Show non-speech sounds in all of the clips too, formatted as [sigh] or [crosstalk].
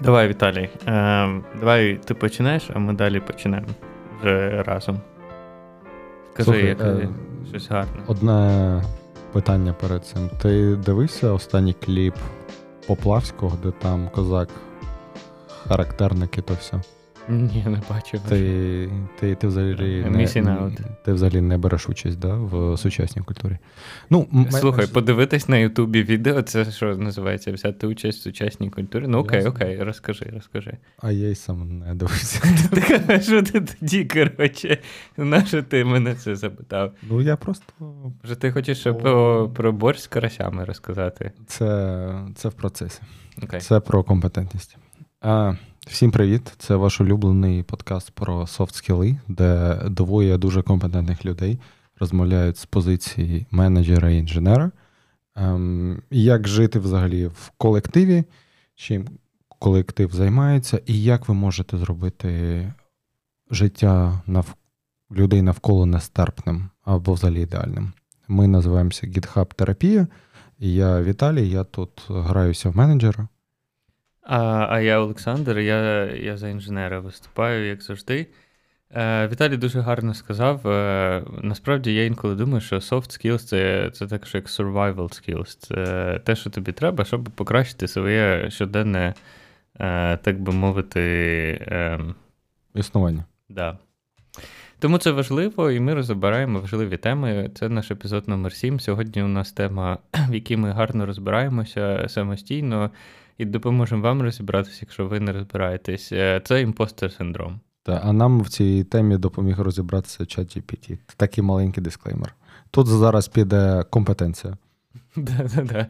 Давай, Віталій. Е, Давай ти починаєш, а ми далі починаємо вже разом. Скажи, Слухай, як е, щось гарне. Одне питання перед цим. Ти дивився останній кліп Поплавського, де там козак, характерники то все? [laughs] Ні, не бачив. Ти, ти, ти, взагалі не, ти взагалі не береш участь да, в сучасній культурі. Ну, м- Слухай, подивитись на Ютубі відео, це що називається взяти участь в сучасній культурі. Ну окей, окей, розкажи, розкажи. А я й сам не дивився. [laughs] Що ти тоді, коротше, на що ти мене це запитав? Ну, я просто. Може, ти хочеш про, про борщ з карасями розказати? Це, це в процесі. Окей. Це про компетентність. А, всім привіт! Це ваш улюблений подкаст про софт-скіли, де двоє дуже компетентних людей розмовляють з позиції менеджера і інженера. Ем, як жити взагалі в колективі, чим колектив займається, і як ви можете зробити життя нав... людей навколо нестерпним або взагалі ідеальним. Ми називаємося GitHub Терапія. Я Віталій, я тут граюся в менеджера. А, а я Олександр, я, я за інженера виступаю, як завжди. Е, Віталій дуже гарно сказав. Е, насправді я інколи думаю, що soft skills це, це також як survival skills. Це те, що тобі треба, щоб покращити своє щоденне, е, так би мовити, е, Існування. да. Тому це важливо, і ми розбираємо важливі теми. Це наш епізод номер 7. Сьогодні у нас тема, [clears throat] в якій ми гарно розбираємося самостійно і допоможемо вам розібратися, якщо ви не розбираєтесь. Е, Це імпостер синдром. Та, а нам в цій темі допоміг розібратися ChatGPT. Такий маленький дисклеймер. Тут зараз піде компетенція. [laughs] Да-да-да.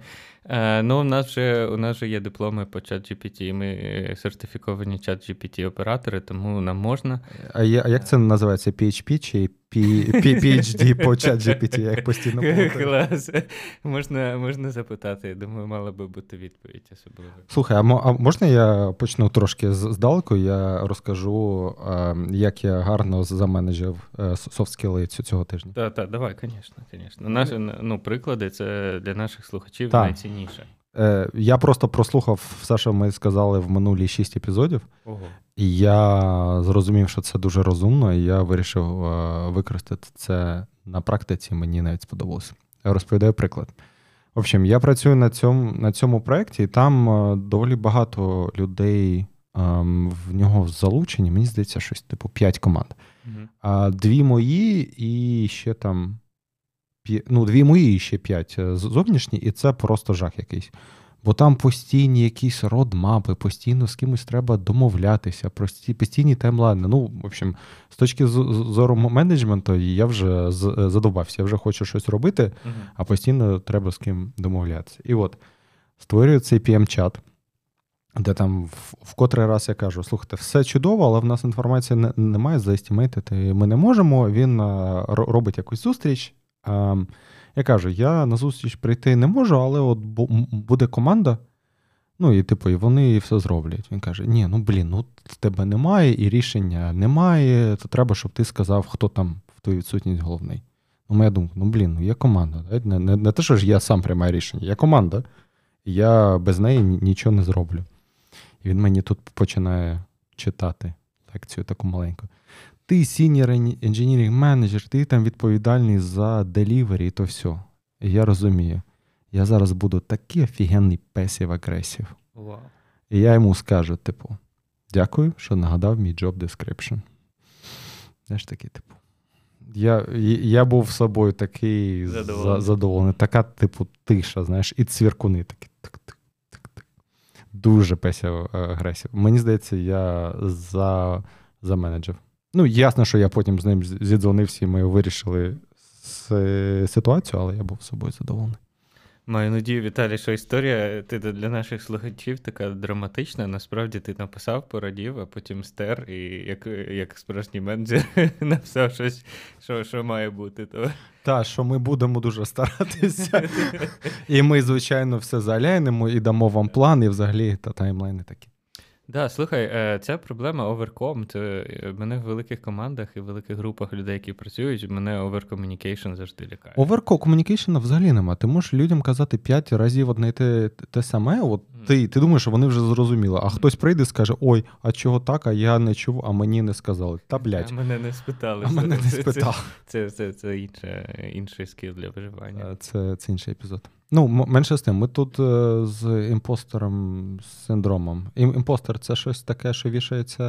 Е, Ну, у нас вже у нас вже є дипломи по ChatGPT, Ми е, сертифіковані ChatGPT оператори, тому нам можна. А, я, а як це називається? PHP чи PhD по ChatGPT? Я як постійно. Клас. Можна, можна запитати. Я думаю, мала би бути відповідь особливо. Слухай, а, мо- а можна я почну трошки здалеку? Я розкажу, е, як я гарно заменеджив софт-скіли цього тижня. Так, так, давай, звісно, звісно. Наші ну, приклади це для наших слухачів Так. Найцінніше. Е, Я просто прослухав все, що ми сказали в минулі шість епізодів. Ого. І я зрозумів, що це дуже розумно, і я вирішив е, використати це на практиці. Мені навіть сподобалося. Я розповідаю приклад. В общем, я працюю на цьому, на цьому проєкті, і там е, доволі багато людей ем, в нього залучені. Мені здається, щось типу 5 команд. Мгм. А дві мої і ще там. Ну, дві мої і ще п'ять е, зовнішні, і це просто жах якийсь. Бо там постійні якісь родмапи, постійно з кимось треба домовлятися, прості, постійні таймлайни. Ну, в общем, з точки зору менеджменту, я вже е, задовбався, я вже хочу щось робити, Мгм. а постійно треба з ким домовлятися. І от створюю цей PM-чат, де там в, в котрий раз я кажу: слухайте, все чудово, але в нас інформації не, немає, заестімейтити ми не можемо. Він робить якусь зустріч. А, я кажу: я на зустріч прийти не можу, але от буде команда. Ну, і типу, і вони все зроблять. Він каже: Ні, ну блін, ну тебе немає, і рішення немає. То треба, щоб ти сказав, хто там в твою відсутність головний. Ну, моя думка, ну блін, ну є команда. Не, не, не те, що ж я сам приймаю рішення, є команда. Я без неї нічого не зроблю. І він мені тут починає читати лекцію таку маленьку. Ти senior engineering manager, ти там відповідальний за delivery і то все. Я розумію. Я зараз буду такий офігенний песів агресів. Вау. І я йому скажу, типу, дякую, що нагадав мій job description. Знаєш, такий, типу. Я, я був собою такий Задоволений. задоволений. Така, типу, тиша, знаєш, і цвіркуни такі. Дуже песів агресів. Мені здається, я за, заменеджив. Ну, ясно, що я потім з ним зідзвонився, і ми вирішили ситуацію, але я був собою задоволений. Маю надію, Віталій, що історія ти для наших слухачів така драматична. Насправді ти написав, порадів, а потім стер, і як, як справжній менеджер [laughs] написав щось, що, що має бути. То... Так, що ми будемо дуже старатися. [laughs] І ми, звичайно, все заляйнемо і дамо вам план, і взагалі та таймлайни такі. Да, слухай, е, ця проблема overcom. Е, мене в великих командах і в великих групах людей, які працюють, мене overcommunication завжди лякає. Overco communication а взагалі нема. Ти можеш людям казати п'ять разів одне те, те саме. От Ти ти думаєш, що вони вже зрозуміли, а хтось прийде і скаже: Ой, а чого так, а я не чув, а мені не сказали. Та блядь. А мене не спитали. А мене не спитали. Це це, це, це інше, інший скіл для виживання. Це це інший епізод. Ну, менше з тим, ми тут е, з impostor ом з синдромом. Impostor це щось таке, що вішається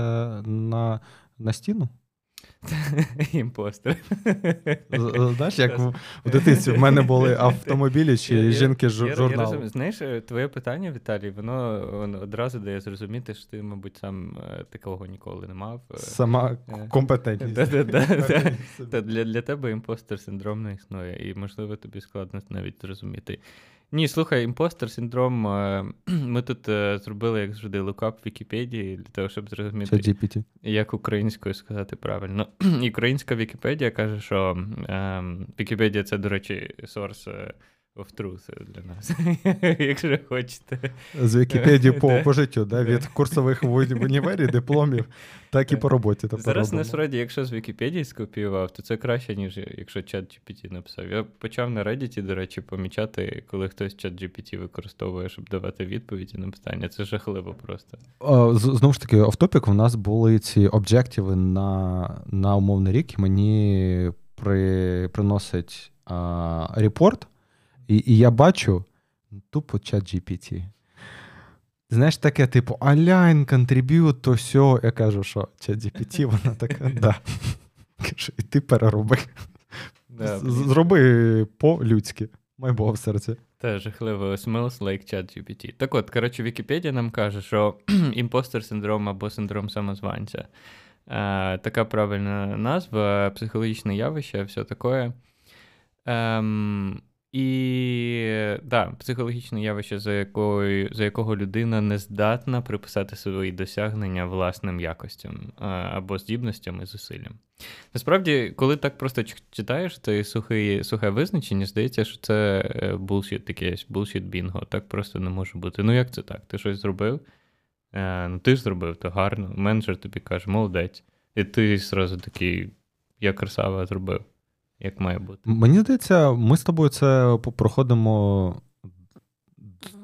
на, на стіну? [laughs] Постер. Знаєш, як в, в дитинстві в мене були автомобілі чи жінки журнал. Я, Знаєш, е, твоє питання, Віталій, воно, воно одразу дає зрозуміти, що ти, мабуть, сам е, такого ніколи не мав. Сама компетентність. Для для тебе impostor синдром не існує, і, можливо, тобі складно навіть зрозуміти. Ні, слухай, impostor синдром. [clears throat] Ми тут зробили, як завжди, lookup в Вікіпедії для того, щоб зрозуміти, як українською сказати правильно. [clears throat] Українська Вікіпедія каже, що ем, Вікіпедія це, до речі, source truth для нас, [laughs] якщо хочете. З Вікіпедії по по життю, да? від курсових в універі, дипломів, так і по роботі. Зараз насправді, якщо з Вікіпедії скопіював, то це краще, ніж якщо чат GPT написав. Я почав на Reddit, до речі, помічати, коли хтось чат GPT використовує, щоб давати відповіді на питання. Це жахливо просто. Знову ж таки, офтопік, у нас були ці об'єктиви на на умовний рік, мені при, приносить а, репорт. І і я бачу тупо чат GPT. Знаєш, таке, типу, align, contribute, то все. Я кажу, що ChatGPT, [laughs] вона така, да. Кажу, і ти перероби. Зроби по-людськи. Май Бог в серці. Це жахливо smells like ChatGPT. Так от, коротше, Вікіпедія нам каже, що [clears throat] impostor синдром або синдром самозванця. Е, така правильна назва, психологічне явище, все таке. Ем, і да, психологічне явище, за якою, за якого людина не здатна приписати свої досягнення власним якостям або здібностям і зусиллям. Насправді, коли так просто читаєш це сухе, сухе визначення, здається, що це булшіт таке, булшіт бінго. Так просто не може бути. Ну як це так? Ти щось зробив? Е, ну ти ж зробив, то гарно. Менеджер тобі каже, молодець. І ти зразу такий, я красава зробив як має бути. Мені здається, ми з тобою це проходимо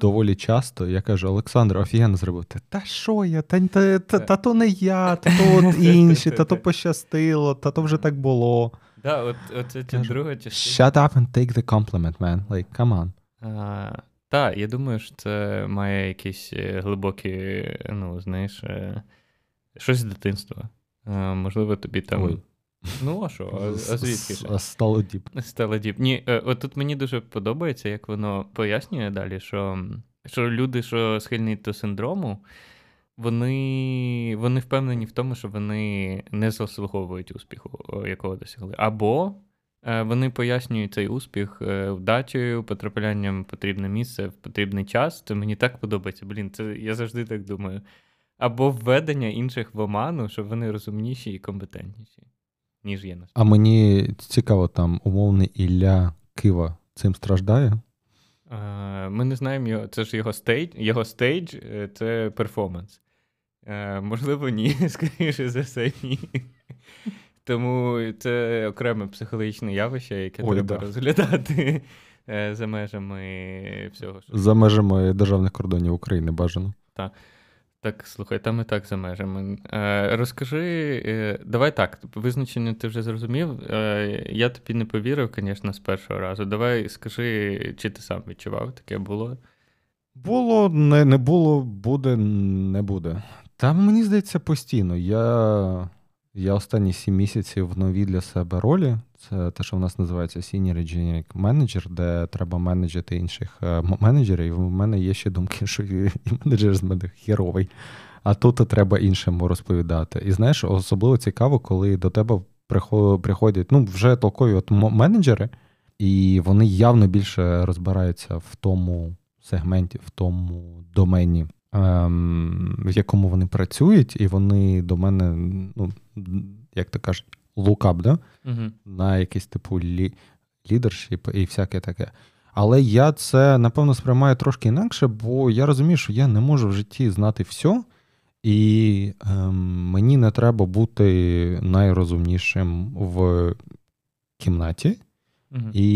доволі часто. Я кажу, Олександр, офігенно зробив. Та що я? Та, та, та, та то не я, та то от [laughs] інші, та то пощастило, та то вже так було. Да, от, от це друга частина. Shut up and take the compliment, man. Like, come on. А, Так, я думаю, що це має якісь е, глибокі, ну, знаєш, е, щось з дитинства. А, Можливо, тобі там. Ой. Ну, а що? А, звідки? ж? Стало діп. Ні, е, от тут мені дуже подобається, як воно пояснює далі, що що люди, що схильні до синдрому, вони вони впевнені в тому, що вони не заслуговують успіху, якого досягли. Або е, вони пояснюють цей успіх е, вдачею, потраплянням в потрібне місце в потрібний час. Це мені так подобається. Блін, це я завжди так думаю. Або введення інших в оману, щоб вони розумніші і компетентніші ніж є А мені цікаво, там умовний Ілля Кива цим страждає? Ми не знаємо його. Це ж його stage, його stage це перформанс. Можливо, ні, [laughs] скоріше за все, ні. Тому це окреме психологічне явище, яке Ой, треба да. розглядати е, за межами всього. За межами державних кордонів України бажано. Так. Так, слухай, там і так за межами. Е, Розкажи, е, давай так, визначення ти вже зрозумів. Е, Я тобі не повірив, звісно, з першого разу. Давай скажи, чи ти сам відчував, таке було? Було, не не було, буде, не буде. Там, мені здається, постійно. Я я останні сім місяців в новій для себе ролі. Це те, що в нас називається Senior Engineering Manager, де треба менеджити інших е, менеджерів. І в мене є ще думки, що і менеджер з мене херовий. А тут треба іншим розповідати. І знаєш, особливо цікаво, коли до тебе приходять ну, вже толкові от менеджери, і вони явно більше розбираються в тому сегменті, в тому домені, в якому вони працюють, і вони до мене, ну, як то кажуть, лукап, да? Угу. на якийсь типу лі, лідершіп і всяке таке. Але я це, напевно, сприймаю трошки інакше, бо я розумію, що я не можу в житті знати все, і ем, мені не треба бути найрозумнішим в кімнаті. Угу. І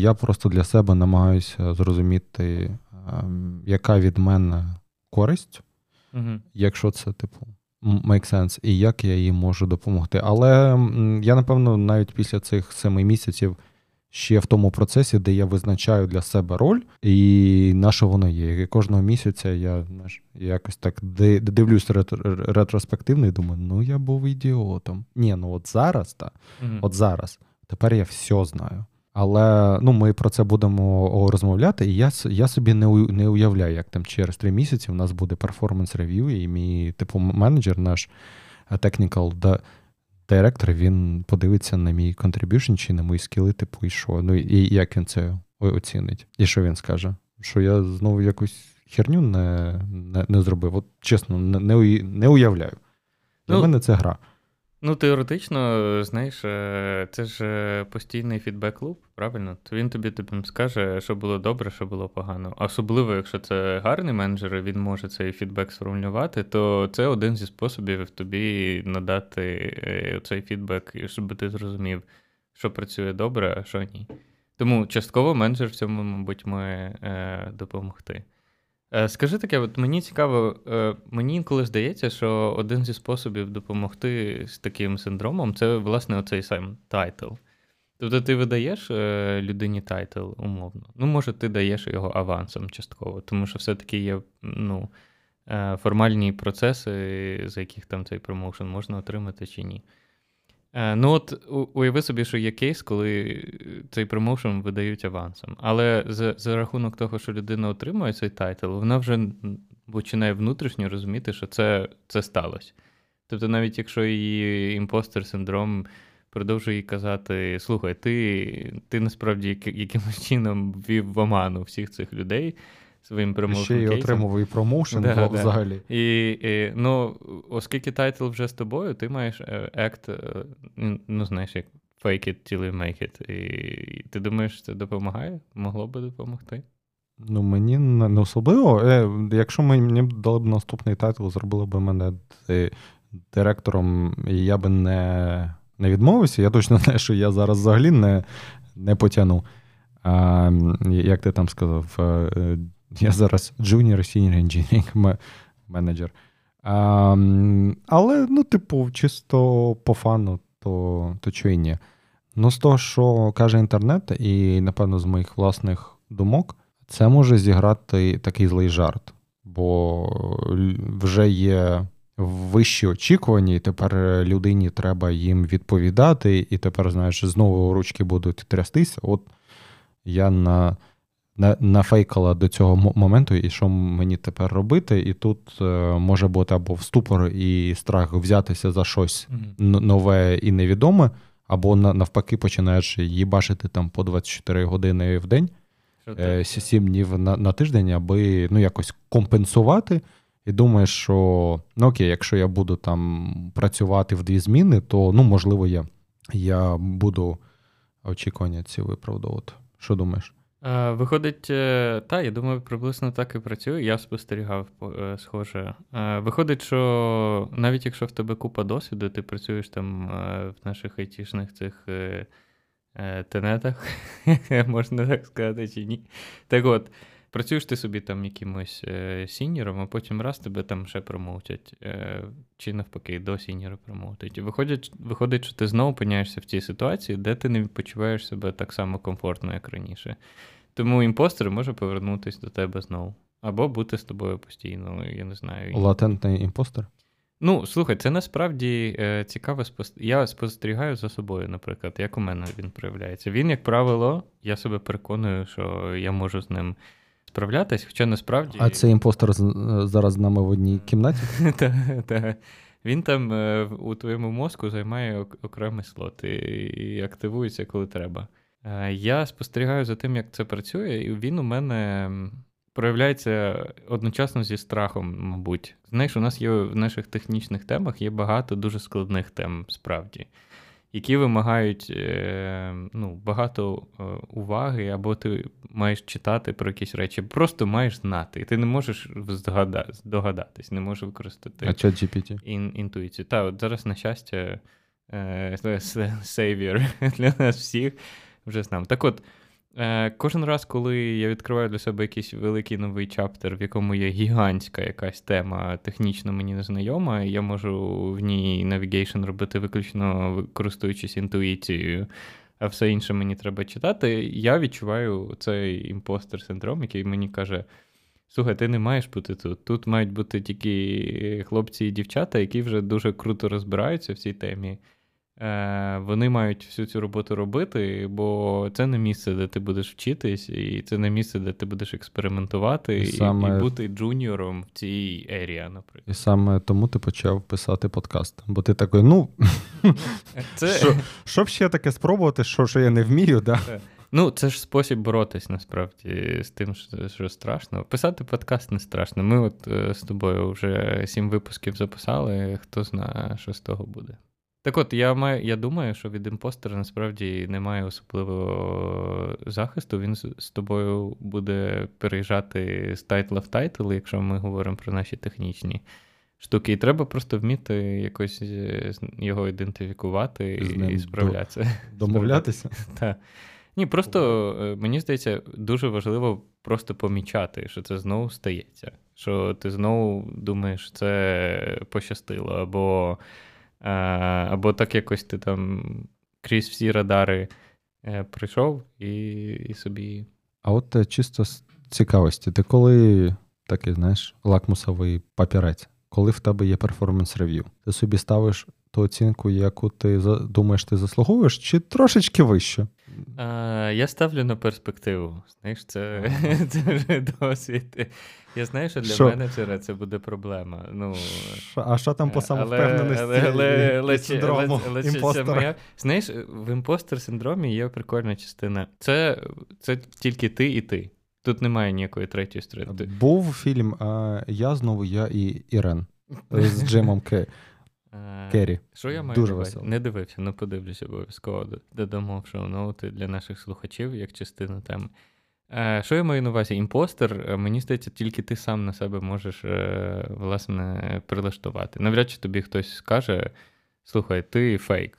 я просто для себе намагаюся зрозуміти, ем, яка від мене користь, Угу. якщо це, типу, make sense, і як я їй можу допомогти. Але я, напевно, навіть після цих семи місяців ще в тому процесі, де я визначаю для себе роль, і на що воно є. І кожного місяця я знаєш, якось так дивлюсь ретроспективно і думаю, ну я був ідіотом. Ні, ну от зараз, так, угу. от зараз, тепер я все знаю. Але ну, ми про це будемо розмовляти, і я я собі не не уявляю, як там через три місяці у нас буде перформанс рев'ю, і мій типу менеджер, наш е, technical директор, він подивиться на мій contribution чи на мої скіли, типу, і що. Ну і як він це оцінить? І що він скаже? Що я знову якусь херню не не, не зробив. От чесно, не не, не уявляю. Для ну, мене це гра. Ну, теоретично, знаєш, е, це ж е, постійний фідбек-луп, правильно? То він тобі тобі скаже, що було добре, що було погано. Особливо, якщо це гарний менеджер, він може цей фідбек сформулювати, то це один зі способів тобі надати е, цей feedback, щоб ти зрозумів, що працює добре, а що ні. Тому частково менеджер в цьому, мабуть, має допомогти. Е, скажи таке, от мені цікаво, е, мені інколи здається, що один зі способів допомогти з таким синдромом це, власне, оцей сам title. Тобто ти видаєш е, людині title умовно. Ну, може, ти даєш його авансом частково, тому що все-таки є ну, формальні процеси, за яких там цей promotion можна отримати чи ні. Е, ну, от уяви собі, що є кейс, коли цей promotion видають авансом. Але за, за рахунок того, що людина отримує цей title, вона вже починає внутрішньо розуміти, що це це сталося. Тобто, навіть якщо її impostor синдром продовжує казати: слухай, ти ти насправді якимось чином ввів в оману всіх цих людей своїм promotion Ще й отримав і promotion да, взагалі. Да. І, і, ну, Оскільки title вже з тобою, ти маєш act, е, ну, знаєш, як fake it till you make it. І ти думаєш, це допомагає? Могло би допомогти? Ну, мені не особливо. Е, Якщо мені дали б наступний title, зробили б мене директором, і я би не не відмовився. Я точно [laughs] знаю, що я зараз взагалі не не потягну. А, Як ти там сказав, е, я зараз junior senior engineering менеджер. А, Але, ну, типу, чисто по фану, то то і ні. Ну, з того, що каже інтернет, і, напевно, з моїх власних думок, це може зіграти такий злий жарт, бо вже є вищі очікування, і тепер людині треба їм відповідати, і тепер, знаєш, знову ручки будуть трястися. От я на нафейкала до цього моменту, і що мені тепер робити. І тут е, може бути або в ступор і страх взятися за щось mm-hmm. нове і невідоме, або навпаки, починаєш їбашити там по 24 години в день, 7 е, днів на, на тиждень, аби ну, якось компенсувати. І думаєш, що ну окей, якщо я буду там працювати в дві зміни, то ну, можливо, я я буду очікування ці виправдовувати. Що думаєш? Е, виходить, е, та, я думаю, приблизно так і працює. Я спостерігав е, схоже. Виходить, що навіть якщо в тебе купа досвіду, ти працюєш там в наших айтішних цих тенетах, [laughs] можна так сказати, чи ні. Так от, Працюєш ти собі там якимось е, senior ом, а потім раз тебе там ще promote ять, е, чи навпаки, до senior а promote ять. І виходить, виходить, що ти знову опиняєшся в цій ситуації, де ти не почуваєш себе так само комфортно, як раніше. Тому impostor може повернутися до тебе знову. Або бути з тобою постійно, я не знаю. Латентний impostor? Ну, слухай, це насправді е, цікаво спостерігаю. Я спостерігаю за собою, наприклад, як у мене він проявляється. Він, як правило, я себе переконую, що я можу з ним справлятись, хоча насправді. А цей impostor зараз з нами в одній кімнаті? [laughs] Так. Він там е, у твоєму мозку займає окремий слот і активується, коли треба. Е, я спостерігаю за тим, як це працює, і він у мене проявляється одночасно зі страхом, мабуть. Знаєш, у нас є в наших технічних темах є багато дуже складних тем справді які вимагають е, ну, багато е, уваги, або ти маєш читати про якісь речі, просто маєш знати, і ти не можеш здогадатись, не можеш використати а GPT? Ін, інтуїцію. Та, от зараз, на щастя, [laughs] сейвір для нас всіх вже знам. Так от, Е, Кожен раз, коли я відкриваю для себе якийсь великий новий чаптер, в якому є гігантська якась тема, технічно мені незнайома, я можу в ній навігейшн робити виключно користуючись інтуїцією, а все інше мені треба читати. Я відчуваю цей impostor синдром, який мені каже. Слухай, ти не маєш бути тут. Тут мають бути тільки хлопці і дівчата, які вже дуже круто розбираються в цій темі. Е, Вони мають всю цю роботу робити, бо це не місце, де ти будеш вчитись, і це не місце, де ти будеш експериментувати і, саме... і бути junior ом в цій area ї, наприклад. І саме тому ти почав писати подкаст. Бо ти такий, ну це... [laughs] що, що б ще таке спробувати, що що я не вмію, да? Ну, це ж спосіб боротись насправді з тим, що, що страшно. Писати подкаст не страшно. Ми от е, з тобою вже сім випусків записали, хто знає, що з того буде. Так от, я маю, я думаю, що від impostor а насправді немає особливого захисту. Він з, з тобою буде переїжджати з title а в title, якщо ми говоримо про наші технічні штуки. І треба просто вміти якось е, його ідентифікувати і, і справлятися. [laughs] Домовлятися? [laughs] Так. Ні, просто е, мені здається, дуже важливо просто помічати, що це знову стається. Що ти знову думаєш, це пощастило, або або так якось ти там крізь всі радари е, прийшов і і собі. А от чисто з цікавості, ти коли такий, знаєш, лакмусовий папірець, коли в тебе є performance review, ти собі ставиш ту оцінку, яку ти думаєш, ти заслуговуєш, чи трошечки вище? А, Я ставлю на перспективу. Знаєш, це [laughs] це вже досвід. Я знаю, що для шо? менеджера це буде проблема. Ну, шо? А що там по самовпевненості? Але, але, але, синдрому але, але, моя... Знаєш, в impostor синдромі є прикольна частина. Це це тільки ти і ти. Тут немає ніякої третьої сторони. Був фільм Я знову я і Ірен з Джимом Кей. Е, Керрі. Що я маю Дуже весело. Не дивився, але подивлюся обов'язково. Додамо в шоу-ноути для наших слухачів як частину теми. Е, що я маю на увазі? Імпостер, е, мені здається, тільки ти сам на себе можеш власне прилаштувати. Навряд чи тобі хтось скаже: слухай, ти фейк.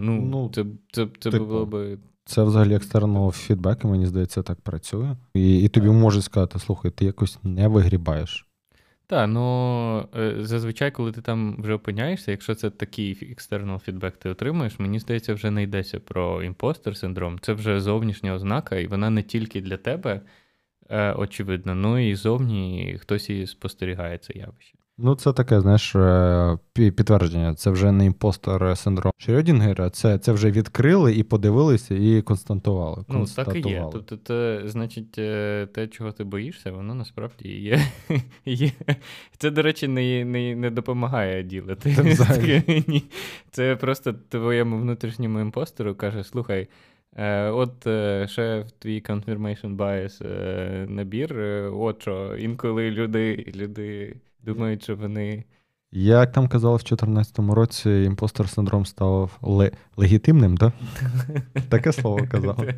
Ну, ну Це це, це типу, було би. Це взагалі external ного feedback у, мені здається, так працює. І і тобі можуть сказати, слухай, ти якось не вигрібаєш. Так, ну е, зазвичай, коли ти там вже опиняєшся, якщо це такий external feedback ти отримуєш, мені здається, вже не йдеться про impostor синдром. Це вже зовнішня ознака, і вона не тільки для тебе, е, очевидно, ну і зовні хтось і спостерігає це явище. Ну, це таке, знаєш, е, підтвердження. Це вже не impostor синдром Шрёдінгера, це це вже відкрили і подивилися, і констатували. Ну, так і є. Тобто, це, значить, е, те, чого ти боїшся, воно насправді є. [laughs] є. Це, до речі, не не, не допомагає ділити. Це, [laughs] це просто твоєму внутрішньому impostor у каже: слухай. Е, от ще в твій confirmation bias набір, от що інколи люди люди Думають, що вони. Як там казали в 2014 році, impostor синдром став ле- легітимним, так? Да? [laughs] Таке слово казав. [laughs]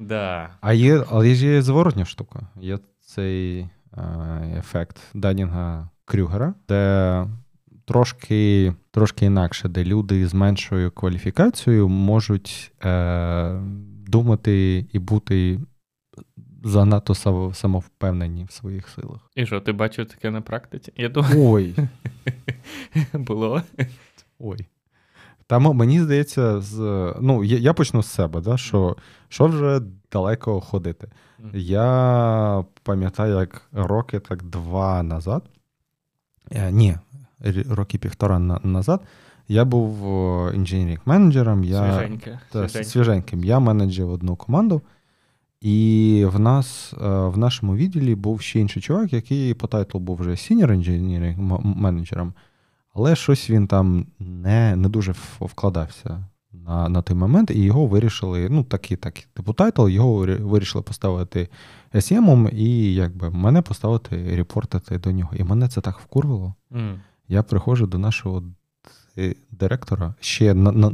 Да. А є, але є зворотня штука. Є цей е, ефект Данінга Крюгера, де трошки трошки інакше, де люди з меншою кваліфікацією можуть е, думати і бути занадто самовпевнені в своїх силах. І що, ти бачив таке на практиці? Я думаю... Ой. [laughs] Було. Ой. Там мені здається, з, ну, я я почну з себе, да, що що вже далеко ходити. Я пам'ятаю, як роки так два назад, е, ні, роки півтора назад, я був engineering manager ом я, Свіженьке. Та, свіженьким. Я менеджив одну команду. І в нас е, в нашому відділі був ще інший чувак, який по title у був вже senior engineering manager ом, але щось він там не не дуже вкладався на на той момент, і його вирішили, ну такий так, типу title, його вирішили поставити SEM, і якби мене поставити report ити до нього. І мене це так вкурвало. Mm. Я приходжу до нашого директора ще на, на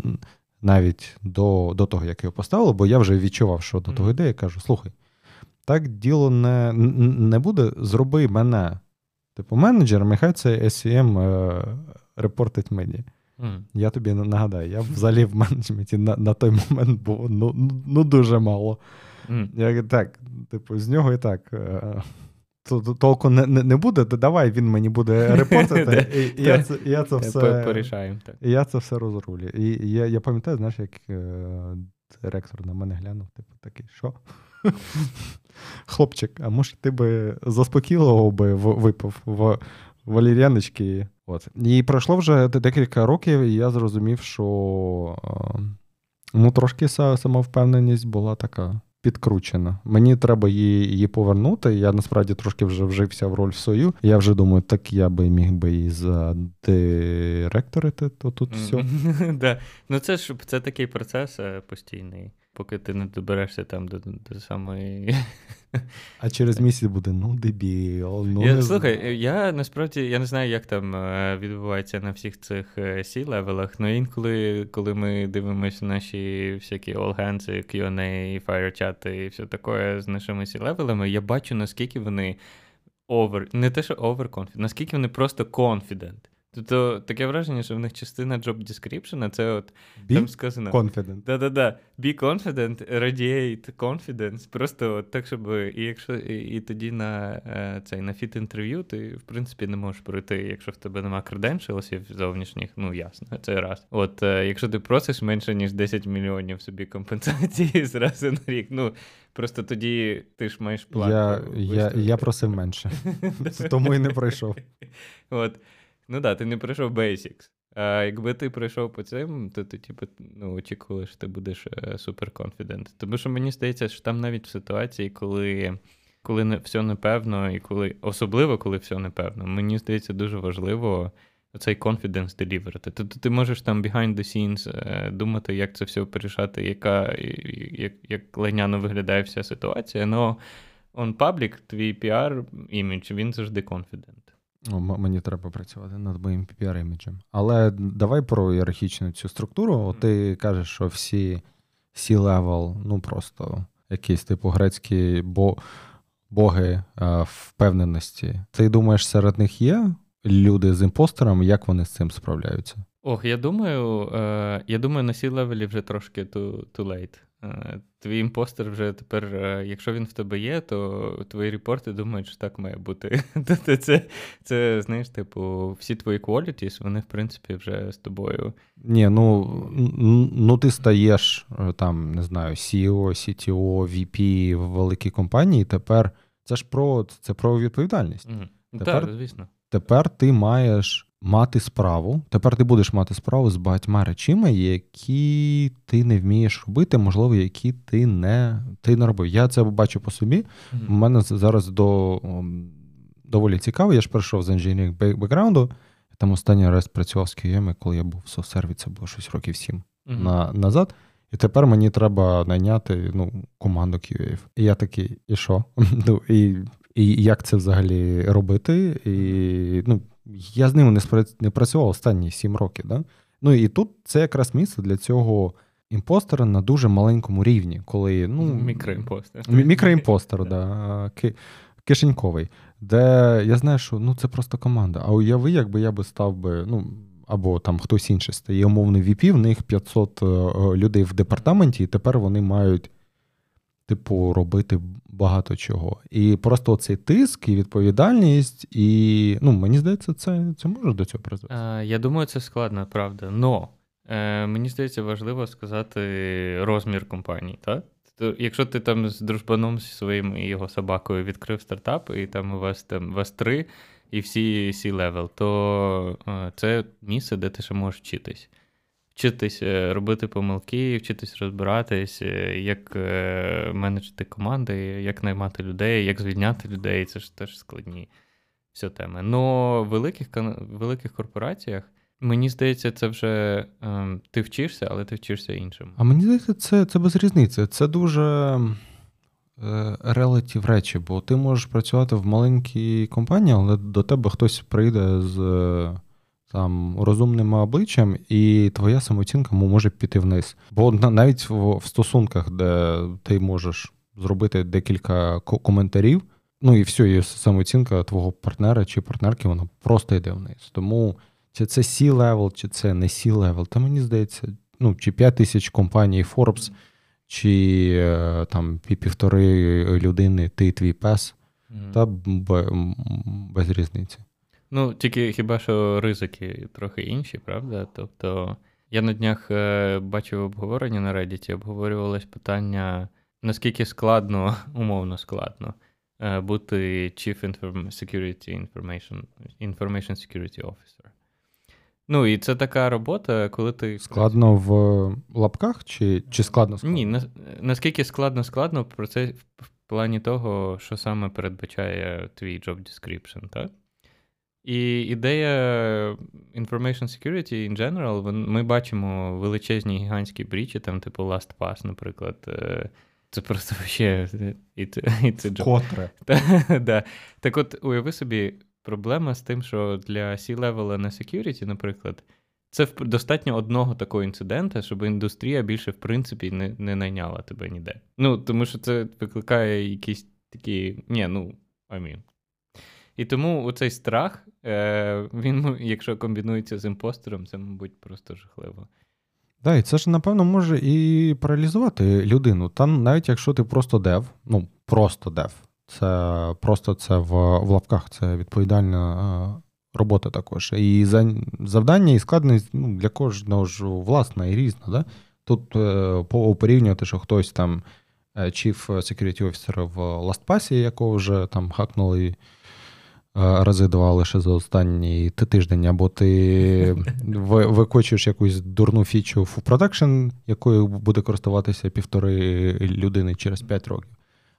навіть до до того, як його поставили, бо я вже відчував, що до того йде, я кажу: слухай, так діло не не буде, зроби мене, типу, менеджером, і хай це SEM е, репортить мені. Mm. Я тобі нагадаю, я взагалі в менеджменті на на той момент був ну ну дуже мало. Mm. Я так, типу, з нього і так. Е, толку не не, не буде, то давай він мені буде [laughs] репортити, і, я це я це все. І я це все розрулю. І я я пам'ятаю, знаєш, як е, директор на мене глянув, типу, такий, що? [laughs] Хлопчик, а може ти би заспокійливо би випив в валір'яночки? От. І пройшло вже декілька років, і я зрозумів, що е, ну, трошки самовпевненість була така підкручена. Мені треба її її повернути. Я насправді трошки вже вжився в роль свою. Я вже думаю, так я би міг би і задиректорити, то тут все. [laughs] Ну це ж це такий процес е, постійний поки ти не доберешся там до до самої. [laughs] А через місяць буде ну дебіл. ну я, Слухай, я насправді я не знаю, як там е, відбувається на всіх цих сі левелах але інколи, коли ми дивимося наші всякі all hands, Q&A, FireChat і все таке з нашими сі левелами я бачу, наскільки вони over, не те, що overconfident, наскільки вони просто confident. Тобто таке враження, що в них частина job description, це от Be там сказано. Confident. Да-да-да. Be confident, radiate confidence. Просто от так, щоб і якщо і, і тоді на е, цей на фіт інтерв'ю ти в принципі не можеш пройти, якщо в тебе нема креденшалсів зовнішніх, ну ясно, це раз. От е, якщо ти просиш менше ніж 10 мільйонів собі компенсації [laughs] зразу на рік, ну. Просто тоді ти ж маєш план. Я я, я просив менше, [laughs] тому і не пройшов. От. Ну да, ти не пройшов Basics. А якби ти пройшов по цим, то ти типу, ну, очікували, що ти будеш супер конфідент. Тому що мені здається, що там навіть в ситуації, коли коли не, все непевно, і коли, особливо коли все непевно, мені здається, дуже важливо цей confidence деліверити. Тобто ти можеш там behind the scenes е, думати, як це все порішати, яка, як як лайняно виглядає вся ситуація, але on public, твій піар-імідж, він завжди confident. О, мені треба працювати над моїм PR іміджем Але давай про ієрархічну цю структуру. Ти кажеш, що всі C-level, ну просто якісь типу грецькі бо, боги а, впевненості. Ти думаєш, серед них є люди з impostor ом, як вони з цим справляються? Ох, я думаю, е, я думаю, на C-level і вже трошки too, too late. Е, твій impostor вже тепер, е, якщо він в тебе є, то твої report и думають, що так має бути. [laughs] Тобто це, це, знаєш, типу, всі твої qualities, вони, в принципі, вже з тобою. Ні, ну ну ти стаєш е, там, не знаю, CEO, CTO, VP в великій компанії. Тепер це ж про це про відповідальність. Mm. Тепер, так, звісно. Тепер ти маєш мати справу. Тепер ти будеш мати справу з багатьма речами, які ти не вмієш робити, можливо, які ти не ти не робив. Я це бачу по собі. У mm-hmm. мене зараз до, доволі цікаво. Я ж прийшов з інженерінг бекграунду. Там останній раз працював з QM, коли я був в софсерві, це було щось років сім mm-hmm. на, назад. І тепер мені треба найняти ну, команду QA. І я такий, і що? [laughs] ну, і, і як це взагалі робити? І ну, я з ними не не працював останні сім років. Да? Ну і тут це якраз місце для цього imposter а на дуже маленькому рівні, коли ну мікро imposter. Мікро imposter, [laughs] да, кишеньковий, де я знаю, що ну це просто команда. А уяви, якби я би став би, ну. Або там хтось інший стає умовний VP, в них 500 е, людей в департаменті, і тепер вони мають типу, робити багато чого. І просто цей тиск і відповідальність, і ну, мені здається, це це може до цього призвести. Я думаю, це складно, правда. Но е, мені здається, важливо сказати розмір компанії. так? То, якщо ти там з дружбаном зі своїм і його собакою відкрив стартап, і там у вас там вас три, і всі C-level, то е, це місце, де ти ще можеш вчитись вчитись е, робити помилки, вчитись розбиратись, е, як е, менеджити команди, як наймати людей, як звільняти людей. Це ж теж складні все теми. Но в великих великих корпораціях. Мені здається, це вже е, ти вчишся, але ти вчишся іншим. А мені здається, це це без різниці. Це дуже релатив речі, бо ти можеш працювати в маленькій компанії, але до тебе хтось прийде з там розумним обличчям, і твоя самооцінка може піти вниз. Бо навіть в, в стосунках, де ти можеш зробити декілька коментарів, ну і все, і самооцінка твого партнера чи партнерки, вона просто йде вниз. Тому чи це C-level, чи це не C-level. Та мені здається, ну, чи 5 тисяч компаній Forbes, чи е, там півтори людини, ти твій пес, mm-hmm. та без різниці. Ну, тільки хіба що ризики трохи інші, правда? Тобто, я на днях е, бачив обговорення на Reddit, обговорювалось питання, наскільки складно, [laughs] умовно складно, е, бути Chief Security Information Information Security Officer. Ну, і це така робота, коли ти. Складно в лапках, чи чи складно складно? Ні, на, наскільки складно складно про це в плані того, що саме передбачає твій job description, так? І ідея Information Security in general, ми бачимо величезні гігантські брічі, там, типу LastPass, наприклад. Е, це просто ще. Котре. [laughs] да. Так от, уяви собі, проблема з тим, що для C-level на security, наприклад, це достатньо одного такого інцидента, щоб індустрія більше, в принципі, не не найняла тебе ніде. Ну, тому що це викликає якісь такі. Ні, ну, I mean. І тому цей страх, е, він, якщо комбінується з імпостером, це, мабуть, просто жахливо. Так, і це ж, напевно, може і паралізувати людину. Там, навіть якщо ти просто дев, ну, просто дев, це просто це в в лапках, це відповідальна е, робота також. І завдання і складність ну, для кожного ж власна і різна. Да? Тут е, порівнювати, що хтось там е, Chief Security Officer в LastPass, якого вже там хакнули рази два лише за останній тиждень, або ти [laughs] викочуєш якусь дурну фічу в продакшн, якою буде користуватися півтори людини через 5 років.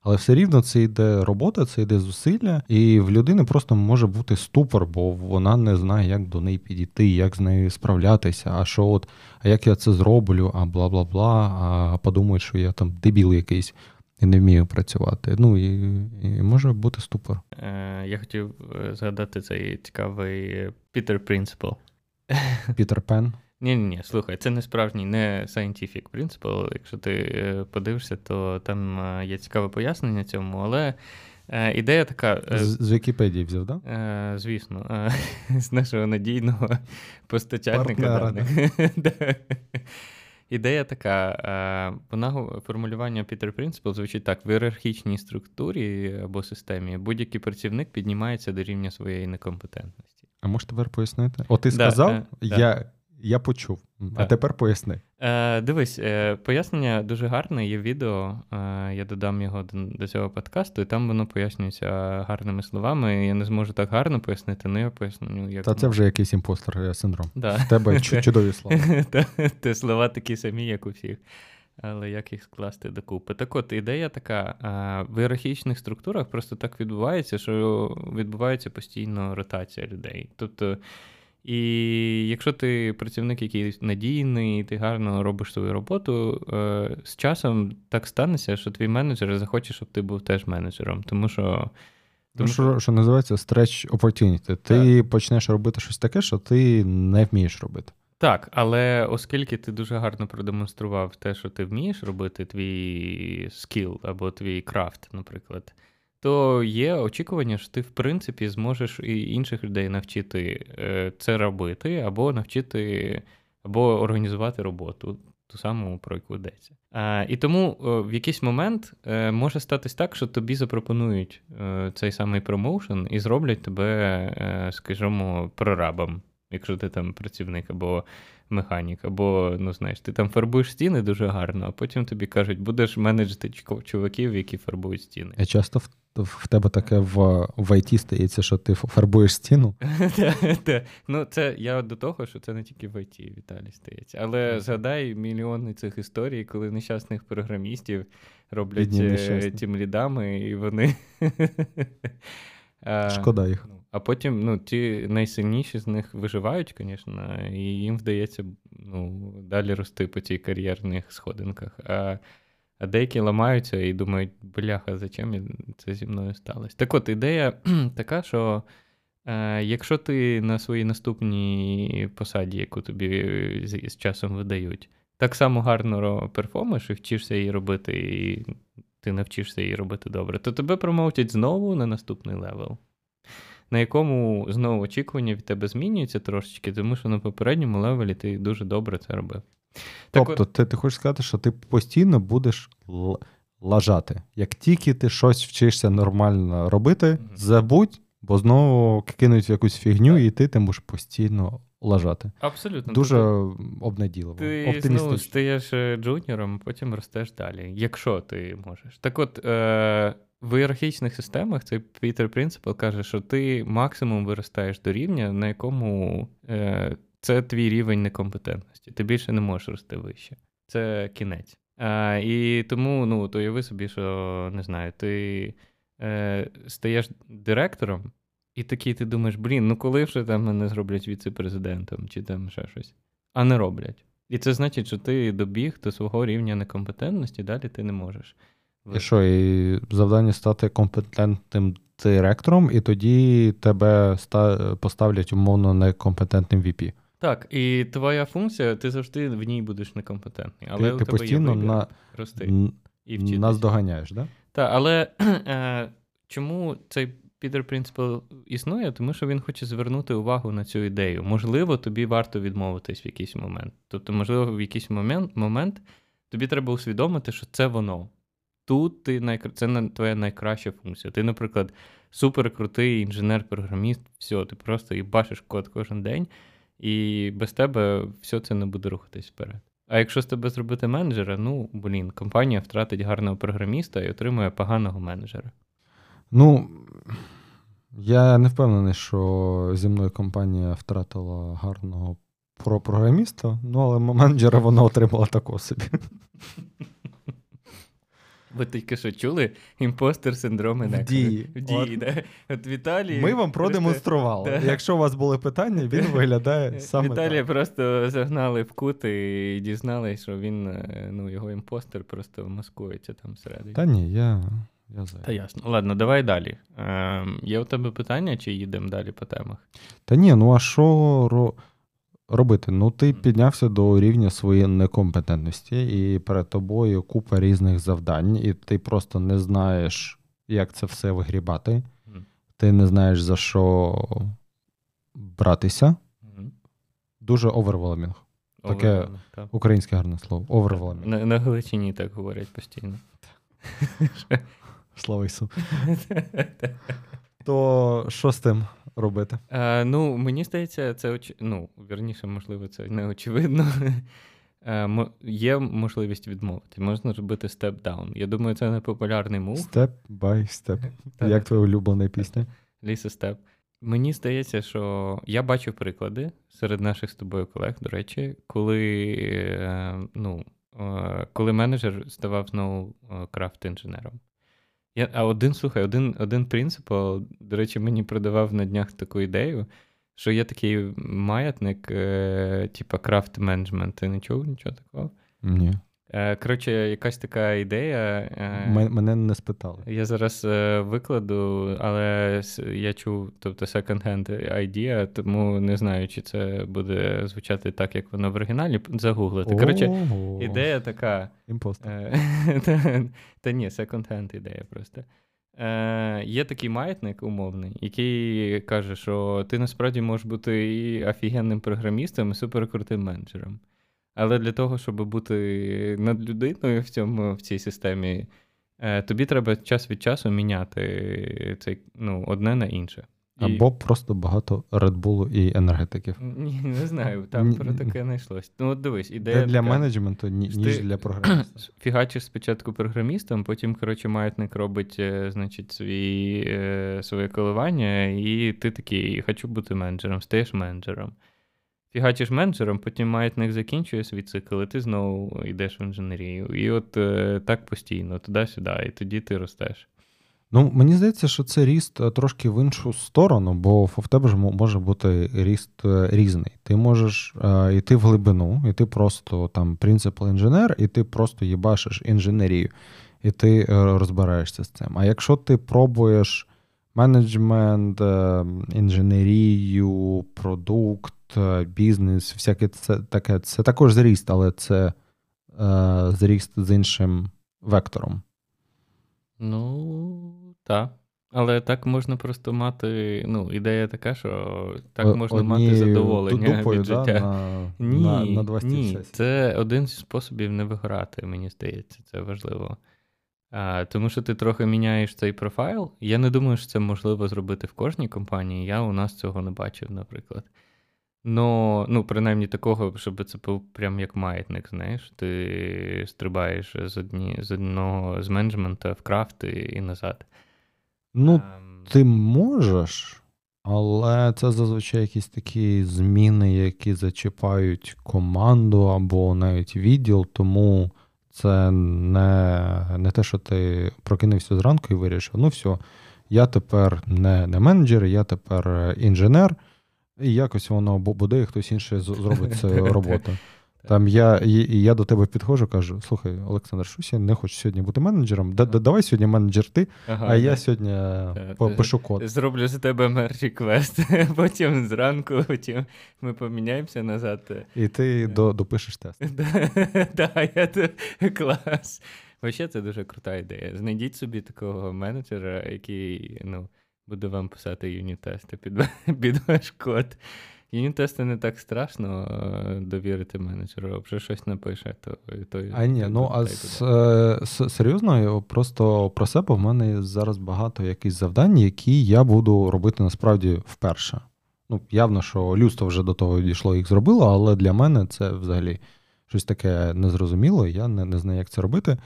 Але все рівно це йде робота, це йде зусилля, і в людини просто може бути ступор, бо вона не знає, як до неї підійти, як з нею справлятися. А що от, а як я це зроблю, а бла бла бла, а подумають, що я там дебіл якийсь і не вмію працювати. Ну і, і може бути ступор. Е, Я хотів е, згадати цей цікавий Пітер Принципл. Пітер Пен. Ні, ні, ні, слухай, це не справжній, не scientific principle. Якщо ти е, подивишся, то там е, є цікаве пояснення цьому, але ідея така. З, з Вікіпедії взяв, так? Да? Звісно, [laughs] з нашого надійного постачальника даних. [laughs] Ідея така, вона формулювання Peter Principle звучить так: в ієрархічній структурі або системі будь-який працівник піднімається до рівня своєї некомпетентності. А можеш тепер пояснити? О, ти да, сказав, да, я я почув. Так. А тепер поясни. Е, Дивись, е, пояснення дуже гарне, є відео. Е, я додам його до, до цього подкасту, і там воно пояснюється гарними словами. Я не зможу так гарно пояснити, але я поясню. як... Та це вже якийсь imposter е, синдром. Да. В тебе [laughs] чудові слова. Те слова такі самі, як у всіх. Але як їх скласти докупи? Так от ідея така: в ієрархічних структурах просто так відбувається, що відбувається постійно ротація людей. Тобто і якщо ти працівник, який надійний, ти гарно робиш свою роботу, е, з часом так станеться, що твій менеджер захоче, щоб ти був теж менеджером. Тому що. Тому що, що називається stretch opportunity. Ти так. почнеш робити щось таке, що ти не вмієш робити. Так, але оскільки ти дуже гарно продемонстрував те, що ти вмієш робити, твій скіл або твій крафт, наприклад то є очікування, що ти, в принципі, зможеш і інших людей навчити е, це робити, або навчити, або організувати роботу, ту саму, про яку йдеться. І тому в якийсь момент е, може статись так, що тобі запропонують е, цей самий промоушен і зроблять тебе, скажімо, прорабом, якщо ти там працівник або механік, або, ну знаєш, ти там фарбуєш стіни дуже гарно, а потім тобі кажуть, будеш менеджити чуваків, які фарбують стіни. Я часто в тебе таке в в ІТ стається, що ти фарбуєш стіну. [laughs] Ну, це я до того, що це не тільки в ІТ, Віталій стається. Але згадай мільйони цих історій, коли нещасних програмістів роблять е, тим лідами, і вони. [laughs] Шкода їх. Ну, а потім ну, ті найсильніші з них виживають, звісно, і їм вдається ну, далі рости по цій кар'єрних сходинках. А а деякі ламаються і думають, бляха, зачем це зі мною сталося? Так от ідея [clears throat] така, що е, якщо ти на своїй наступній посаді, яку тобі з, з часом видають, так само гарно перформиш і вчишся її робити, і ти навчишся її робити добре, то тебе promote ять знову на наступний level. на якому знову очікування від тебе змінюються трошечки, тому що на попередньому level і ти дуже добре це робив. Тобто, ти, ти хочеш сказати, що ти постійно будеш л- лажати. Як тільки ти щось вчишся нормально робити, mm-hmm. забудь, бо знову кинуть якусь фігню, так. і ти ти можеш постійно лажати. Абсолютно. Дуже обнадійливо. Ти знову стаєш е, джуніором, потім ростеш далі, якщо ти можеш. Так от. Е- в ієрархічних системах цей Пітер Принципал каже, що ти максимум виростаєш до рівня, на якому е, це твій рівень некомпетентності. Ти більше не можеш рости вище. Це кінець. А, І тому ну, то уяви собі, що не знаю, ти е, стаєш директором, і такий ти думаєш, блін, ну коли вже там мене зроблять віце-президентом чи там ще щось, а не роблять. І це значить, що ти добіг до свого рівня некомпетентності, далі ти не можеш. І що, і завдання стати компетентним директором, і тоді тебе поставлять умовно некомпетентним VP. Так, і твоя функція, ти завжди в ній будеш некомпетентний. Але ти, у ти тебе постійно є на... рости і вчитись. Нас доганяєш, так? Да? Так, але [clears throat] е, чому цей Peter Principle існує? Тому що він хоче звернути увагу на цю ідею. Можливо, тобі варто відмовитись в якийсь момент. Тобто, можливо, в якийсь момент момент тобі треба усвідомити, що це воно. Тут ти найкра... це твоя найкраща функція. Ти, наприклад, суперкрутий інженер-програміст, все, ти просто і бачиш код кожен день, і без тебе все це не буде рухатись вперед. А якщо з тебе зробити менеджера, ну блін, компанія втратить гарного програміста і отримує поганого менеджера. Ну, я не впевнений, що зі мною компанія втратила гарного програміста, ну але менеджера вона отримала такого собі. [laughs] Ви тільки що чули imposter синдром В дії. В дії, От. да? От Віталій... Ми вам продемонстрували. Да. Якщо у вас були питання, він виглядає саме Віталія так. просто загнали в кут і дізналися, що він, е, ну, його imposter просто маскується там всередині. Та ні, я. Я Та ясно. Ладно, давай далі. Е, Є у тебе питання, чи їдемо далі по темах? Та ні, ну а що робити? Ну, ти піднявся до рівня своєї некомпетентності, і перед тобою купа різних завдань, і ти просто не знаєш, як це все вигрібати. Ти не знаєш, за що братися. Дуже overwhelming. Таке так. українське гарне слово. Overwhelming. На, на Галичині так говорять постійно. Слава Ісу. [laughs] То що з тим? Робити? Е, Ну, мені здається, це оч... ну, вірніше, можливо, це не очевидно. [laughs] Е, Є можливість відмовити. Можна робити step down. Я думаю, це не популярний move. Step by step. Як твоя улюблена пісня? Ліса степ. Мені здається, що я бачив приклади серед наших з тобою колег, до речі, коли е, ну, е, коли менеджер ставав знову е, craft інженером. Я, А один, слухай, один один принцип, до речі, мені продавав на днях таку ідею, що є такий маятник, е, типа крафт менеджмент. Ти не чув нічого такого? Ні. Е, коротше, якась така ідея. Е, мене не спитали. Я зараз е, викладу, але я чув, тобто second-hand idea, тому не знаю, чи це буде звучати так, як воно в оригіналі. Загуглити. Коротше, ідея така. Імпостер. [laughs] Та ні, second-hand ідея просто. Е, Є такий маятник умовний, який каже, що ти насправді можеш бути і офігенним програмістом, і суперкрутим менеджером. Але для того, щоб бути над людиною в цьому, в цій системі, е, тобі треба час від часу міняти цей, ну, одне на інше. Або і... просто багато редбулу і енергетиків. Ні, Не знаю, там про таке не йшлось. Ну, от дивись, ідея. Для, для менеджменту, ніж ти... для програміста. [clears throat] Фігачиш спочатку програмістом, потім, коротше, маятник робить, е, значить, свої, е, своє коливання, і ти такий, хочу бути менеджером, стаєш менеджером фігачиш менеджером, потім маятник закінчує свій цикл, і ти знову йдеш в інженерію. І от е, так постійно, туди-сюди, і тоді ти ростеш. Ну, мені здається, що це ріст е, трошки в іншу сторону, бо в тебе ж може бути ріст е, різний. Ти можеш е, йти в глибину, і ти просто там принципал інженер, і ти просто їбашиш інженерію, і ти е, розбираєшся з цим. А якщо ти пробуєш менеджмент, е, інженерію, продукт, Е, бізнес, всяке це таке. Це також зріст, але це е, зріст з іншим вектором. Ну, так. Але так можна просто мати. Ну, ідея така, що так можна мати задоволення дупою, від життя. Да, на, ні, на, на 20 ні, це один з способів не виграти, мені здається, це важливо. А, Тому що ти трохи міняєш цей профайл. Я не думаю, що це можливо зробити в кожній компанії. Я у нас цього не бачив, наприклад. Но, ну, принаймні такого, щоб це був прям як маятник, знаєш, ти стрибаєш з одні, з одного з менеджмента в крафт і, і назад. Ну, ем... ти можеш, але це зазвичай якісь такі зміни, які зачіпають команду або навіть відділ, тому це не не те, що ти прокинувся зранку і вирішив, ну все, я тепер не, не менеджер, я тепер інженер. І якось воно буде, і хтось інший зробить [laughs] цю роботу. Там я і я до тебе підходжу, кажу: слухай, Олександр, щось я не хочу сьогодні бути менеджером. Давай сьогодні менеджер ти, ага, а я сьогодні е, пишу код. Зроблю за тебе мерчі квест. [laughs] Потім зранку, потім ми поміняємося назад. І ти е. допишеш тест. [laughs] Так, я клас. Вообще, це дуже крута ідея. Знайдіть собі такого менеджера, який, ну буду вам писати юніт-тести під [laughs] під ваш код. Юніт-тести не так страшно е, довірити менеджеру, вже щось напише, то то А ні, ну а з, з, серйозно, просто про себе в мене зараз багато якихось завдань, які я буду робити насправді вперше. Ну, явно, що людство вже до того дійшло їх зробило, але для мене це взагалі щось таке незрозуміло, я не, не знаю, як це робити.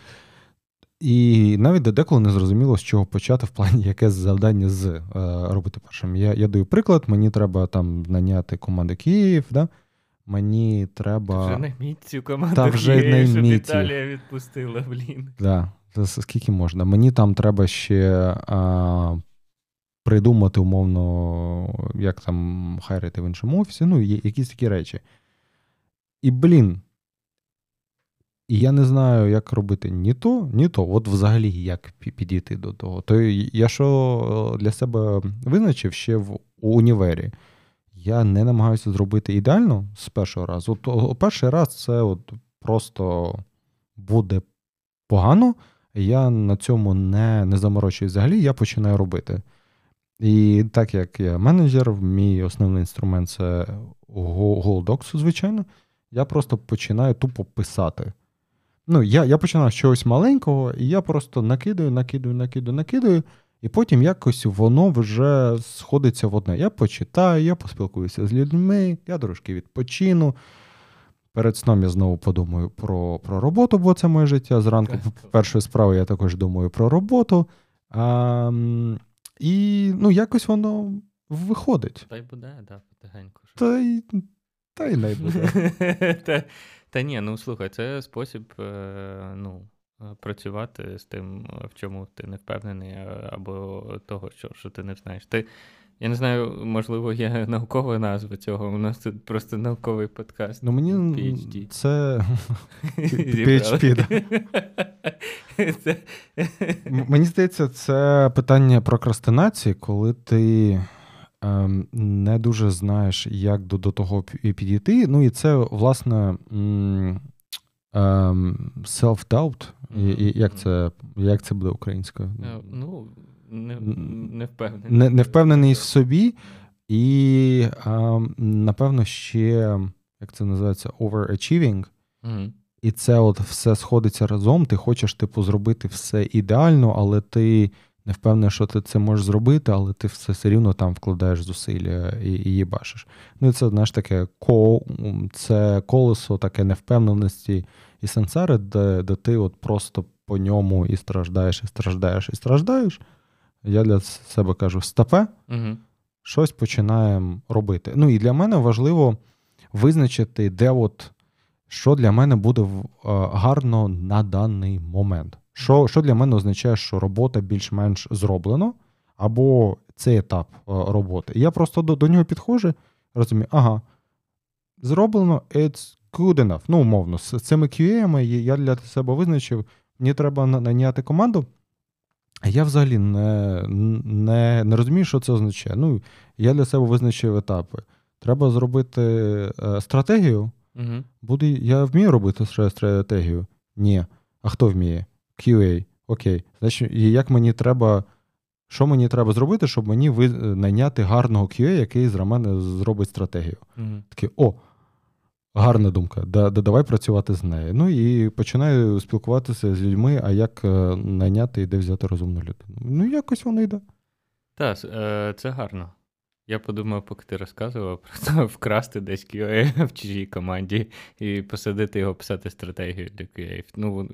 І навіть деколи не зрозуміло, з чого почати в плані яке завдання з е, робити першим. Я я даю приклад, мені треба там наняти команду Київ, да? мені треба. Вже найміть цю команду Та вже Київ, щоб Італія відпустила, блін. Да. Скільки можна? Мені там треба ще а, придумати, умовно, як там хайрити в іншому офісі, ну, якісь такі речі. І, блін, і я не знаю, як робити ні то, ні то. От взагалі як підійти до того. То я що для себе визначив ще в універі. Я не намагаюся зробити ідеально з першого разу. От, перший раз це от просто буде погано. Я на цьому не не заморочуюсь взагалі, я починаю робити. І так як я менеджер, мій основний інструмент це Google звичайно, я просто починаю тупо писати. Ну, я я починав з чогось маленького, і я просто накидаю, накидаю, накидаю, накидаю, і потім якось воно вже сходиться в одне. Я почитаю, я поспілкуюся з людьми, я трошки відпочину. Перед сном я знову подумаю про про роботу, бо це моє життя. Зранку першої справи я також думаю про роботу. А, І ну, якось воно виходить. Та й буде, да, потихеньку. Та й та й не буде. [laughs] Та ні, ну слухай, це спосіб е, ну, е, працювати з тим, в чому ти не впевнений, або того, що що ти не знаєш. Ти, Я не знаю, можливо, є наукова назва цього. У нас тут просто науковий подкаст. Ну, мені PhD. Це PHP. [laughs] Мені здається, це питання прокрастинації, коли ти. Ем, не дуже знаєш, як до до того підійти. Ну і це, власне, ем, self-doubt. І, Як це як це буде українською? Е, ну, не, не впевнений. Не, не впевнений в собі, і, ем, напевно, ще, як це називається, overachieving. Mm-hmm. І це от все сходиться разом. Ти хочеш, типу, зробити все ідеально, але ти не впевнений, що ти це можеш зробити, але ти все все рівно там вкладаєш зусилля і і її бачиш. Ну і це знаєш таке ко, це колесо таке невпевненості і сенсари, де, де ти от просто по ньому і страждаєш, і страждаєш, і страждаєш. Я для себе кажу: стопе, угу. щось починаємо робити. Ну і для мене важливо визначити, де от що для мене буде гарно на даний момент. Що що для мене означає, що робота більш-менш зроблена, або цей етап е, роботи. Я просто до до нього підходжу, розумію, ага, зроблено, it's good enough. Ну, умовно, з цими QA я для себе визначив, мені треба наняти команду. А я взагалі не не, не розумію, що це означає. Ну, Я для себе визначив етапи. Треба зробити е, стратегію. Угу. Буде, Я вмію робити стратегію? Ні. А хто вміє? QA. Окей. Значить, як мені треба Що мені треба зробити, щоб мені ви... найняти гарного QA, який з мене зробить стратегію? Мгм. Такий, о, гарна думка, да, да, давай працювати з нею. Ну і починаю спілкуватися з людьми, а як е, найняти і де взяти розумну людину. Ну, якось воно йде. Та, с- е, це гарно. Я подумав, поки ти розказував, [laughs] просто вкрасти десь QA [laughs] в чужій команді і посадити його писати стратегію для QA. Ну,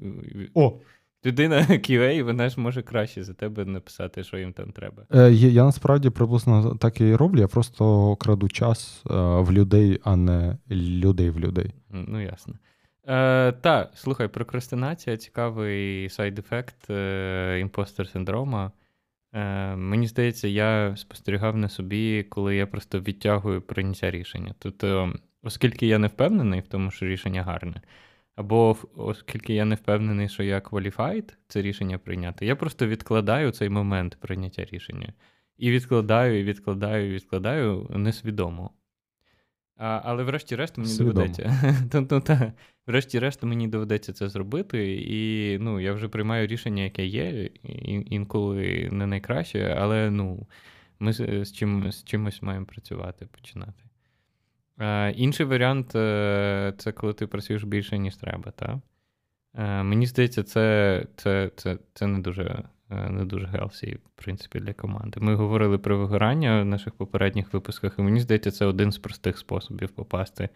О, людина [laughs] QA, вона ж може краще за тебе написати, що їм там треба. Е, я, насправді приблизно так і роблю. Я просто краду час е, в людей, а не людей в людей. Ну, ясно. Е, та, слухай, прокрастинація цікавий side effect е, imposter синдрома. Е, мені здається, я спостерігав на собі, коли я просто відтягую прийняття рішення. Тобто, оскільки я не впевнений в тому, що рішення гарне, або оскільки я не впевнений, що я qualified це рішення прийняти, я просто відкладаю цей момент прийняття рішення. І відкладаю, і відкладаю, і відкладаю несвідомо. А, але врешті-решт мені Свідомо. доведеться. [laughs] Ну, та, врешті-решт мені доведеться це зробити, і ну, я вже приймаю рішення, яке є, інколи не найкраще, але ну, ми з, чим, з чимось маємо працювати, починати. Е, інший варіант е, це коли ти працюєш більше, ніж треба. Та? Е, мені здається, це, це, це, це не дуже. е, Не дуже healthy, в принципі, для команди. Ми говорили про вигорання в наших попередніх випусках, і мені здається, це один з простих способів попасти е,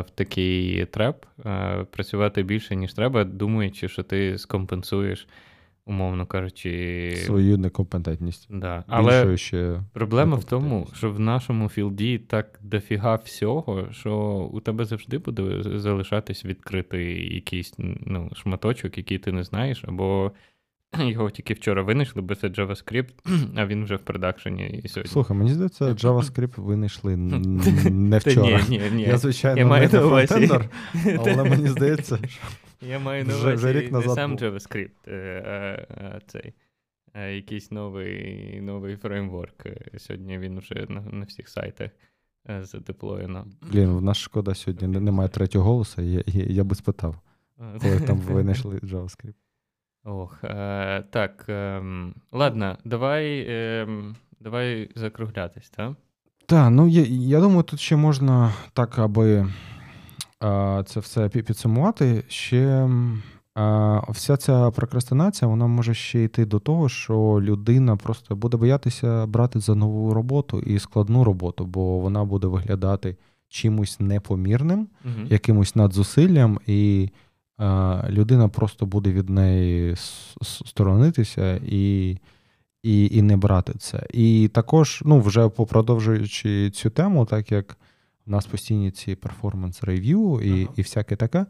в такий треп, е, працювати більше, ніж треба, думаючи, що ти скомпенсуєш, умовно кажучи, Свою некомпетентність. Да. Але ще Проблема в тому, що в нашому філді так дофіга всього, що у тебе завжди буде залишатись відкритий якийсь ну, шматочок, який ти не знаєш, або [clears throat] його тільки вчора винайшли, бо це JavaScript, [clears throat] а він вже в продакшені і сьогодні. Слухай, мені здається, [clears throat] JavaScript винайшли не вчора. ні, ні, ні. Я, звичайно, Я не фронтендер, [laughs] але мені здається, що Я маю на увазі вже рік не назад сам був. JavaScript, е, а, а цей. а Якийсь новий, новий фреймворк. Е, Сьогодні він вже на, на всіх сайтах е, задеплоєно. блін, в нас шкода сьогодні немає третього голосу. Я, я, я би спитав, коли там винайшли [laughs] JavaScript. Ох, е, так. ем, ладно, давай, ем, давай закруглятись, так? Так, ну я, я думаю, тут ще можна так, аби це все підсумувати. Ще вся ця прокрастинація, вона може ще йти до того, що людина просто буде боятися брати за нову роботу і складну роботу, бо вона буде виглядати чимось непомірним, Угу. якимось надзусиллям, і людина просто буде від неї сторонитися і, і, і не брати це. І також, ну, вже попродовжуючи цю тему, так як в нас постійні ці перформанс-рев'ю і, Ага. і всяке таке,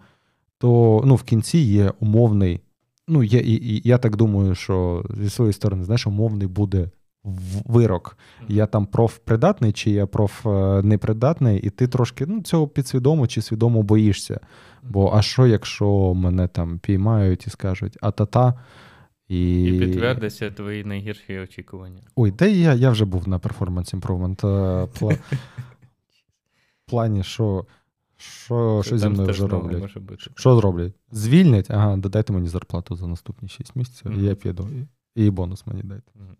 то ну, в кінці є умовний. Ну, є, і, і, я так думаю, що зі своєї сторони, знаєш, умовний буде вирок. Я там профпридатний, чи я профнепридатний, і ти трошки ну, цього підсвідомо чи свідомо боїшся. Бо а що, якщо мене там піймають і скажуть а-та-та? І, І підтвердиться твої найгірші очікування. Ой, де я, я вже був на перформанс імпровмент пла... [laughs] плані, що, що, що зі мною вже роблять. Може бути. Що зроблять? Звільнять? Ага, додайте мені зарплату за наступні 6 місяців, і я піду. І, і бонус мені дайте. Мгм.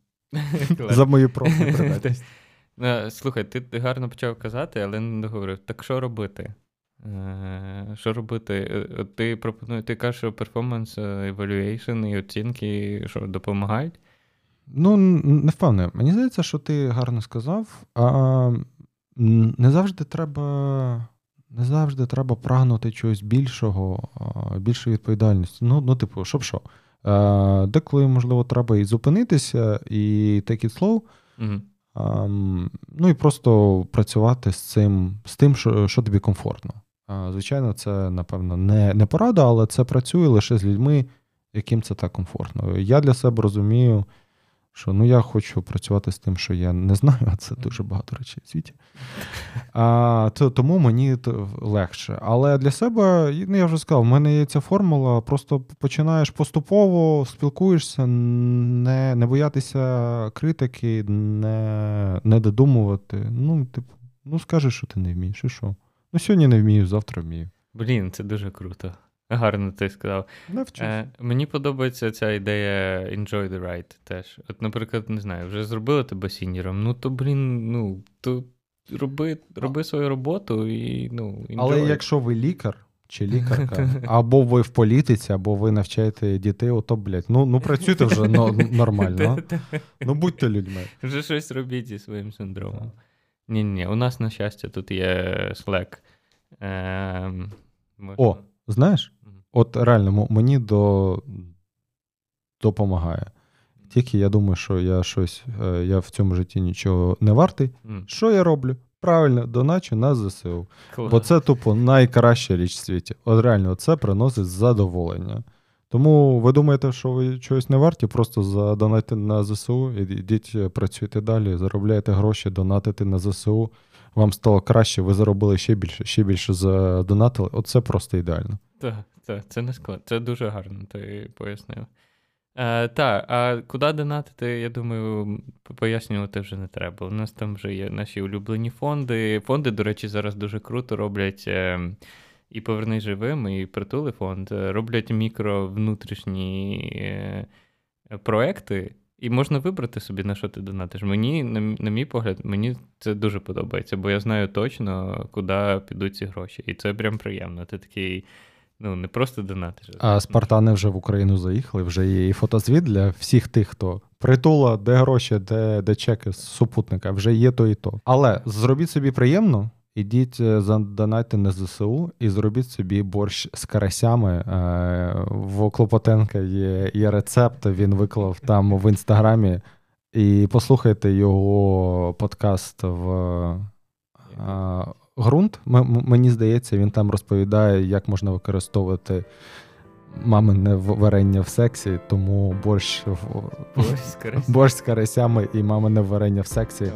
[laughs] За мою профнепридатність. [laughs] Е, Слухай, ти гарно почав казати, але не договорив. Так що робити? Е, Що робити? Е, Ти пропонуєш, ти кажеш, що перформанс evaluation і оцінки що допомагають? Ну, не впевнений. Мені здається, що ти гарно сказав. А, не завжди треба. Не завжди треба прагнути чогось більшого, більшої відповідальності. Ну, ну типу, щоб що. А, деколи, можливо, треба і зупинитися, і take it slow. Угу. Ну і просто працювати з цим, з тим, що, що тобі комфортно. А, звичайно, це, напевно, не, не порада, але це працює лише з людьми, яким це так комфортно. Я для себе розумію, що ну, я хочу працювати з тим, що я не знаю, а це дуже багато речей в світі. А, то, тому мені легше. Але для себе, ну я вже сказав, в мене є ця формула. Просто починаєш поступово, спілкуєшся, не, не боятися критики, не, не додумувати. Ну, типу, ну скажи, що ти не вмієш, і що? Ну, сьогодні не вмію, завтра вмію. Блін, це дуже круто. Гарно ти сказав. Е, мені подобається ця ідея enjoy the ride теж. От, наприклад, не знаю, вже зробили тебе сіньором, ну то, блін, ну, то роби, роби свою роботу і ну, enjoy. Але якщо ви лікар чи лікарка, [laughs] або ви в політиці, або ви навчаєте дітей, ото, блядь, ну, ну працюйте вже но, нормально. [laughs] Ну будьте людьми. Вже щось робіть зі своїм синдромом. Ні, ні, у нас, на щастя, тут є Slack. Можна- О, знаєш, от реально мені до... допомагає. Тільки я думаю, що я щось, е, я в цьому житті нічого не вартий. М, Що я роблю? Правильно, доначу на ЗСУ. клас. Бо це тупо найкраща річ в світі. От реально, це приносить задоволення. Тому ви думаєте, що ви чогось не варті, просто задонайте на ЗСУ, і йдіть, е, працюйте далі, заробляєте гроші, донатите на ЗСУ. Вам стало краще, ви заробили ще більше, ще більше задонатили. Оце просто ідеально. Так, так, це не склад. Це дуже гарно, ти пояснив. Е, так, а куди донатити, я думаю, пояснювати вже не треба. У нас там вже є наші улюблені фонди. Фонди, до речі, зараз дуже круто роблять е, і Повернись живим, і притули фонд. е, Роблять мікро внутрішні е, проекти, і можна вибрати собі, на що ти донатиш. Мені, на, на мій погляд, мені це дуже подобається, бо я знаю точно, куди підуть ці гроші. І це прям приємно. Ти такий. Ну, не просто донатиш. А Спартани вже в Україну заїхали, вже є і фотозвіт для всіх тих, хто притула, де гроші, де, де чеки з супутника, вже є то і то. Але зробіть собі приємно, ідіть е, задонайте на ЗСУ і зробіть собі борщ з карасями. Е, В Клопотенка є, є рецепт, він виклав там в інстаграмі. І послухайте його подкаст в е, ґрунт. М- мені здається, він там розповідає, як можна використовувати мамине варення в сексі, тому борщ, Борщ з карасями. і мамине варення в сексі.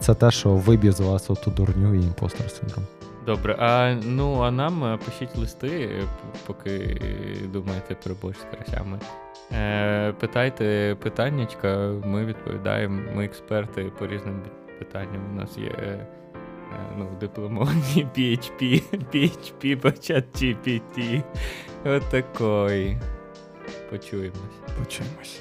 Це те, що виб'є з вас оту дурню і imposter синдром. Добре, а ну а нам е, пишіть листи, е, поки думаєте про борщ з карасями. Е, питайте питаннячка, ми відповідаємо. Ми експерти по різним питанням. У нас є е, ну, дипломовані [laughs] PHP, PHP чат GPT. Отакої. Почуємось. Почуємось.